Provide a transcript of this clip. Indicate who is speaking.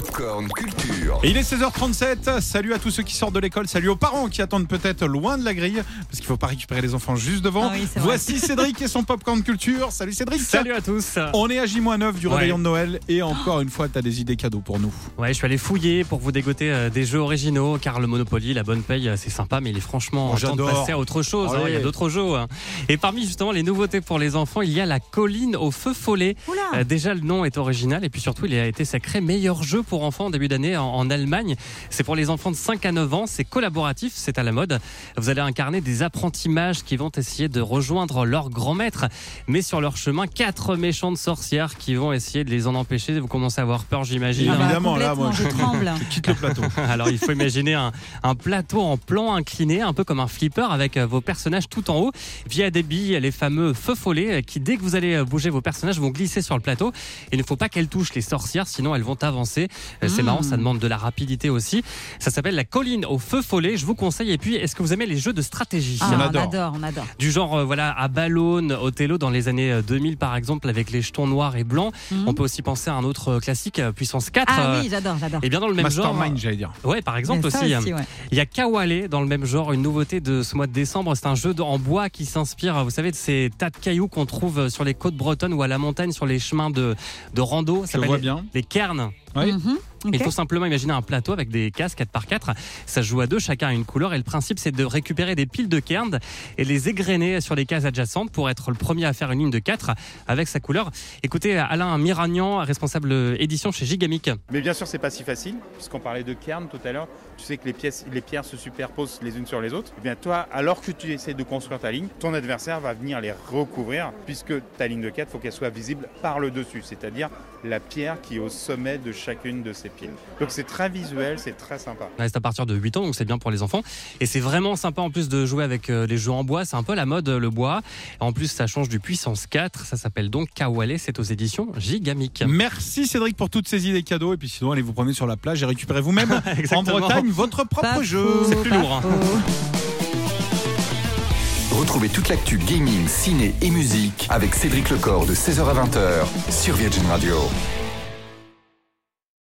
Speaker 1: Popcorn Culture.
Speaker 2: Et il est 16h37. Salut à tous ceux qui sortent de l'école. Salut aux parents qui attendent peut-être loin de la grille parce qu'il faut pas récupérer les enfants juste devant.
Speaker 3: Ah oui, c'est vrai.
Speaker 2: Voici Cédric et son Popcorn Culture. Salut Cédric.
Speaker 4: Salut à tous.
Speaker 2: On est à J-9 du réveillon
Speaker 4: Ouais.
Speaker 2: de Noël et encore une fois, tu as des idées cadeaux pour nous.
Speaker 4: Ouais, je suis allé fouiller pour vous dégoter euh, des jeux originaux car le Monopoly, la bonne paye, euh, c'est sympa, mais il est franchement
Speaker 2: Oh,
Speaker 4: temps de passer à autre chose.
Speaker 2: Ah
Speaker 4: hein, Il y a d'autres jeux. hein. Et parmi justement les nouveautés pour les enfants, il y a la colline au feu follet.
Speaker 3: Oula
Speaker 4: Euh, déjà, le nom est original et puis surtout, il a été sacré meilleur jeu pour enfants en début d'année en, en Allemagne. C'est pour les enfants de 5 à 9 ans, c'est collaboratif, c'est à la mode. Vous allez incarner des apprentis mages qui vont essayer de rejoindre leur grand maître, mais sur leur chemin, quatre méchantes sorcières qui vont essayer de les en empêcher. Vous commencez à avoir peur, j'imagine.
Speaker 3: Ah bah,
Speaker 2: Évidemment, là, moi,
Speaker 3: je tremble.
Speaker 2: Je quitte le plateau.
Speaker 4: Alors il faut imaginer un, un plateau en plan incliné, un peu comme un flipper avec euh, vos personnages tout en haut, via des billes, les fameux feux follets, euh, qui dès que vous allez euh, bouger vos personnages vont glisser sur le plateau. Il ne faut pas qu'elles touchent les sorcières, sinon elles vont avancer. Euh, C'est marrant, ça demande de la rapidité aussi. Ça s'appelle la colline au feu follet. Je vous conseille. Et puis, est-ce que vous aimez les jeux de stratégie?
Speaker 3: Ah,
Speaker 2: On
Speaker 3: on
Speaker 2: adore.
Speaker 3: on adore.
Speaker 4: du genre euh, voilà à Ballon, Othello dans les années euh, 2000 par exemple avec les jetons noirs et blancs.
Speaker 3: Mhm.
Speaker 4: On peut aussi penser à un autre euh, classique, euh, Puissance 4.
Speaker 3: Ah
Speaker 4: euh,
Speaker 3: oui, j'adore, j'adore.
Speaker 4: et bien dans le même genre.
Speaker 2: Mastermind, j'allais dire.
Speaker 4: Ouais, par
Speaker 3: Il y
Speaker 4: exemple aussi. euh,
Speaker 3: ouais.
Speaker 4: il y a Kawale dans le même genre, une nouveauté de ce mois de décembre. C'est un jeu en bois qui s'inspire, vous savez, de ces tas de cailloux qu'on trouve sur les côtes bretonnes ou à la montagne sur les chemins de, de rando. Ça
Speaker 2: Je
Speaker 4: s'appelle
Speaker 2: vois
Speaker 4: les-
Speaker 2: bien.
Speaker 4: Les cairns.
Speaker 2: Oui.
Speaker 3: Mhm,
Speaker 4: Il faut simplement imaginer un plateau avec des cases 4x4. Ça se joue à deux, chacun a une couleur. Et le principe, c'est de récupérer des piles de cairns et les égrener sur les cases adjacentes pour être le premier à faire une ligne de 4 avec sa couleur. Écoutez, Alain Miragnan, responsable édition chez Gigamic.
Speaker 5: Mais bien sûr, c'est pas si facile, puisqu'on parlait de cairn tout à l'heure. Tu sais que les, pièces, les pierres se superposent les unes sur les autres. Eh bien, toi, alors que tu essaies de construire ta ligne, ton adversaire va venir les recouvrir, puisque ta ligne de 4, il faut qu'elle soit visible par le dessus, c'est-à-dire la pierre qui est au sommet de chacune de ces piles. Donc c'est très visuel, c'est très sympa.
Speaker 4: Ouais, c'est à partir de 8 ans, donc c'est bien pour les enfants. Et c'est vraiment sympa en plus de jouer avec euh, les jeux en bois. C'est un peu la mode, euh, le bois. En plus, ça change du puissance 4. Ça s'appelle donc Kawale. C'est aux éditions Gigamic.
Speaker 2: Merci Cédric pour toutes ces idées cadeaux. Et puis sinon, allez vous promener sur la plage et récupérez vous-même en. Bretagne votre propre
Speaker 3: Pas
Speaker 2: jeu.
Speaker 4: C'est plus lourd, hein.
Speaker 1: Retrouvez toute l'actu gaming, ciné et musique avec Cédric Lecor de 16h à 20h sur Virgin Radio.